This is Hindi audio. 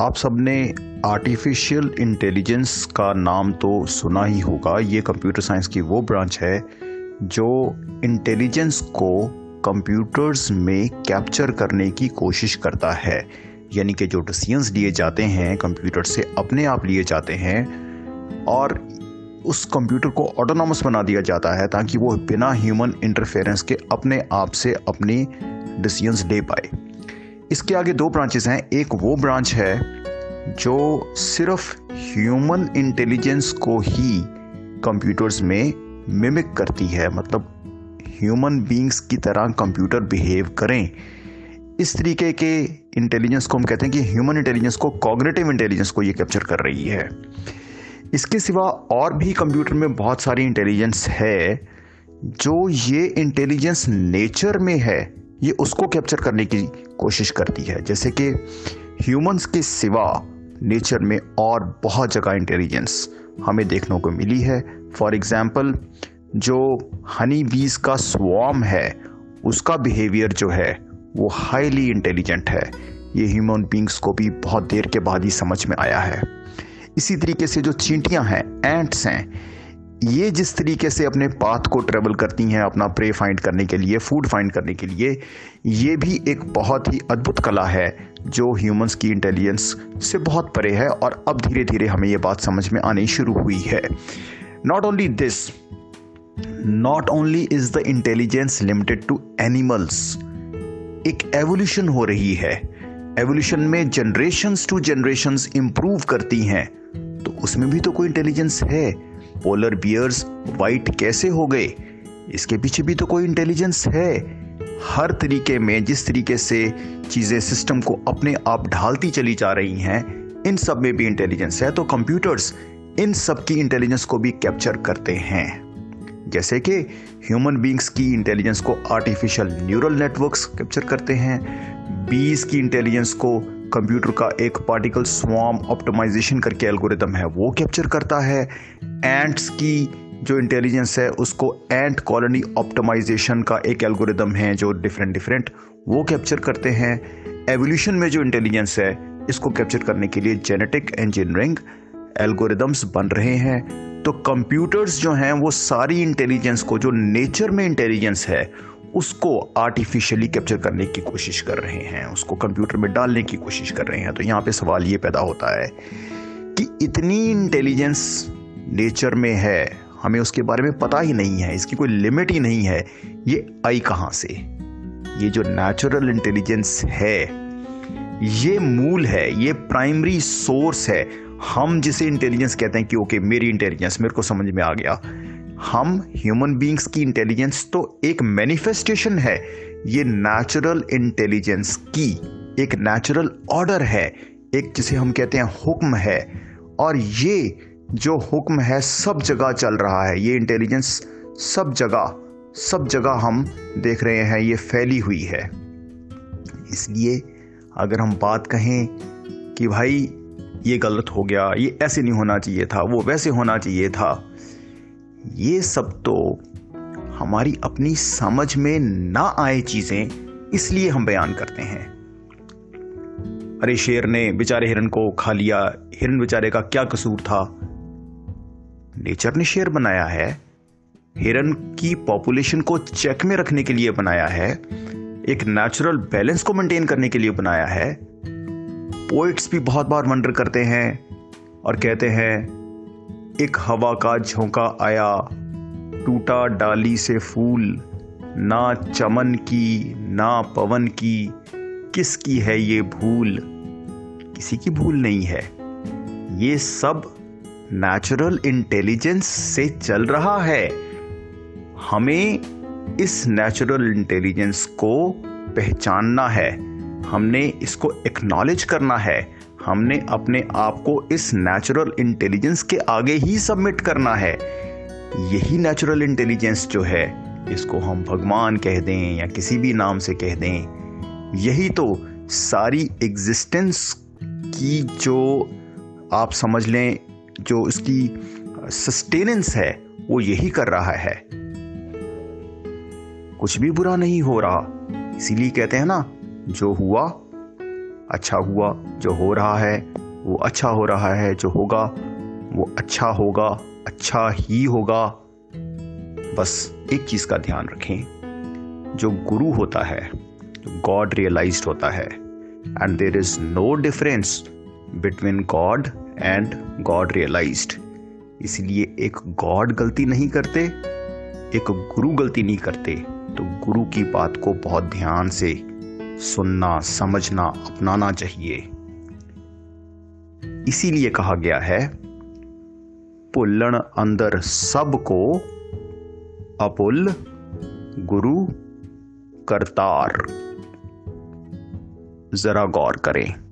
आप सबने आर्टिफिशियल इंटेलिजेंस का नाम तो सुना ही होगा। ये कंप्यूटर साइंस की वो ब्रांच है जो इंटेलिजेंस को कंप्यूटर्स में कैप्चर करने की कोशिश करता है। यानी कि जो डिसीजंस लिए जाते हैं कंप्यूटर से अपने आप लिए जाते हैं और उस कंप्यूटर को ऑटोनॉमस बना दिया जाता है ताकि वो बिना ह्यूमन इंटरफेरेंस के अपने आप से अपनी डिसीजंस ले पाए। इसके आगे दो ब्रांचेस हैं। एक वो ब्रांच है जो सिर्फ़ ह्यूमन इंटेलिजेंस को ही कंप्यूटर्स में मिमिक करती है। मतलब ह्यूमन बींग्स की तरह कंप्यूटर बिहेव करें। इस तरीके के इंटेलिजेंस को हम कहते हैं कि ह्यूमन इंटेलिजेंस को कॉग्रेटिव इंटेलिजेंस को ये कैप्चर कर रही है। इसके सिवा और भी कंप्यूटर में बहुत सारी इंटेलिजेंस है जो ये इंटेलिजेंस नेचर में है। ये उसको कैप्चर करने की कोशिश करती है। जैसे कि ह्यूमंस के सिवा नेचर में और बहुत जगह इंटेलिजेंस हमें देखने को मिली है। फॉर एग्ज़ाम्पल जो हनी बीज का स्वाम है, उसका बिहेवियर जो है, वो हाईली इंटेलिजेंट है। ये ह्यूमन बींग्स को भी बहुत देर के बाद ही समझ में आया है। इसी तरीके से जो चींटियाँ हैं एंट्स हैं ये जिस तरीके से अपने पाथ को ट्रेवल करती हैं, अपना प्रे फाइंड करने के लिए फ़ूड फाइंड करने के लिए, ये भी एक बहुत ही अद्भुत कला है, जो ह्यूमंस की इंटेलिजेंस से बहुत परे है और अब धीरे धीरे हमें ये बात समझ में आनी शुरू हुई है। Not only this not only is the intelligence limited to animals एक एवोल्यूशन हो रही है। एवोल्यूशन में जनरेशन टू जनरेशन इंप्रूव करती हैं तो उसमें भी तो कोई इंटेलिजेंस है। पोलर बियर्स वाइट कैसे हो गए? इसके पीछे भी तो कोई इंटेलिजेंस है। हर तरीके में, जिस तरीके से चीज़ें सिस्टम को अपने आप ढालती चली जा रही हैं, इन सब में भी इंटेलिजेंस है। तो कंप्यूटर्स इन सब की इंटेलिजेंस को भी कैप्चर करते हैं। जैसे कि ह्यूमन बींग्स की इंटेलिजेंस को आर्टिफिशियल न्यूरल नेटवर्क्स कैप्चर करते हैं। बीज की इंटेलिजेंस को कंप्यूटर का एक पार्टिकल स्वाम ऑप्टिमाइजेशन करके एल्गोरिदम है, वो कैप्चर करता है। एंट्स की जो इंटेलिजेंस है, उसको एंट कॉलोनी ऑप्टिमाइजेशन का एक एल्गोरिदम है जो डिफरेंट डिफरेंट वो कैप्चर करते हैं। एवोल्यूशन में जो इंटेलिजेंस है, इसको कैप्चर करने के लिए जेनेटिक इंजीनियरिंग एल्गोरिदम्स बन रहे हैं। तो कंप्यूटर्स जो हैं, वो सारी इंटेलिजेंस को, जो नेचर में इंटेलिजेंस है उसको आर्टिफिशियली कैप्चर करने की कोशिश कर रहे हैं, उसको कंप्यूटर में डालने की कोशिश कर रहे हैं। तो यहाँ पे सवाल ये पैदा होता है कि इतनी इंटेलिजेंस नेचर में है, हमें उसके बारे में पता ही नहीं है, इसकी कोई लिमिट ही नहीं है, ये आई कहाँ से? ये जो नेचुरल इंटेलिजेंस है, ये मूल है, ये प्राइमरी सोर्स है। हम जिसे इंटेलिजेंस कहते हैं कि ओके मेरी इंटेलिजेंस मेरे को समझ में आ गया। हम ह्यूमन बींग्स की इंटेलिजेंस तो एक मैनिफेस्टेशन है। ये नेचुरल इंटेलिजेंस की एक नेचुरल ऑर्डर है, एक जिसे हम कहते हैं हुक्म है। और ये जो हुक्म है, सब जगह चल रहा है। ये इंटेलिजेंस सब जगह सब जगह हम देख रहे हैं, ये फैली हुई है। इसलिए अगर हम बात कहें कि भाई, ये गलत हो गया, ये ऐसे नहीं होना चाहिए था, वो वैसे होना चाहिए था ये सब तो हमारी अपनी समझ में ना आए चीज़ें इसलिए हम बयान करते हैं। अरे शेर ने बेचारे हिरन को खा लिया। हिरन बेचारे का क्या कसूर था? नेचर ने शेर बनाया है। हिरन की पॉपुलेशन को चेक में रखने के लिए बनाया है। एक नेचुरल बैलेंस को मेंटेन करने के लिए बनाया है। पोइट्स भी बहुत बार वंडर करते हैं और कहते हैं एक हवा का झोंका आया। टूटा डाली से फूल, ना चमन की, ना पवन की। किसकी है ये भूल? किसी की भूल नहीं है। ये सब नेचुरल इंटेलिजेंस से चल रहा है। हमें इस नेचुरल इंटेलिजेंस को पहचानना है। हमने इसको एक्नॉलेज करना है। हमने अपने आप को इस नेचुरल इंटेलिजेंस के आगे ही सबमिट करना है। यही नेचुरल इंटेलिजेंस जो है, इसको हम भगवान कह दें या किसी भी नाम से कह दें, यही तो सारी एग्जिस्टेंस की जो आप समझ लें, जो इसकी सस्टेनेंस है, वो यही कर रहा है। कुछ भी बुरा नहीं हो रहा, इसीलिए कहते हैं ना, जो हुआ अच्छा हुआ जो हो रहा है, वो अच्छा हो रहा है जो होगा, वो अच्छा होगा अच्छा ही होगा। बस एक चीज़ का ध्यान रखें। जो गुरु होता है गॉड रियलाइज्ड होता है and there is no difference between God and God realized इसलिए एक गॉड गलती नहीं करते, एक गुरु गलती नहीं करते। तो गुरु की बात को बहुत ध्यान से सुनना, समझना, अपनाना चाहिए। इसीलिए कहा गया है पुलण अंदर सबको अपुल गुरु करतार। जरा गौर करें।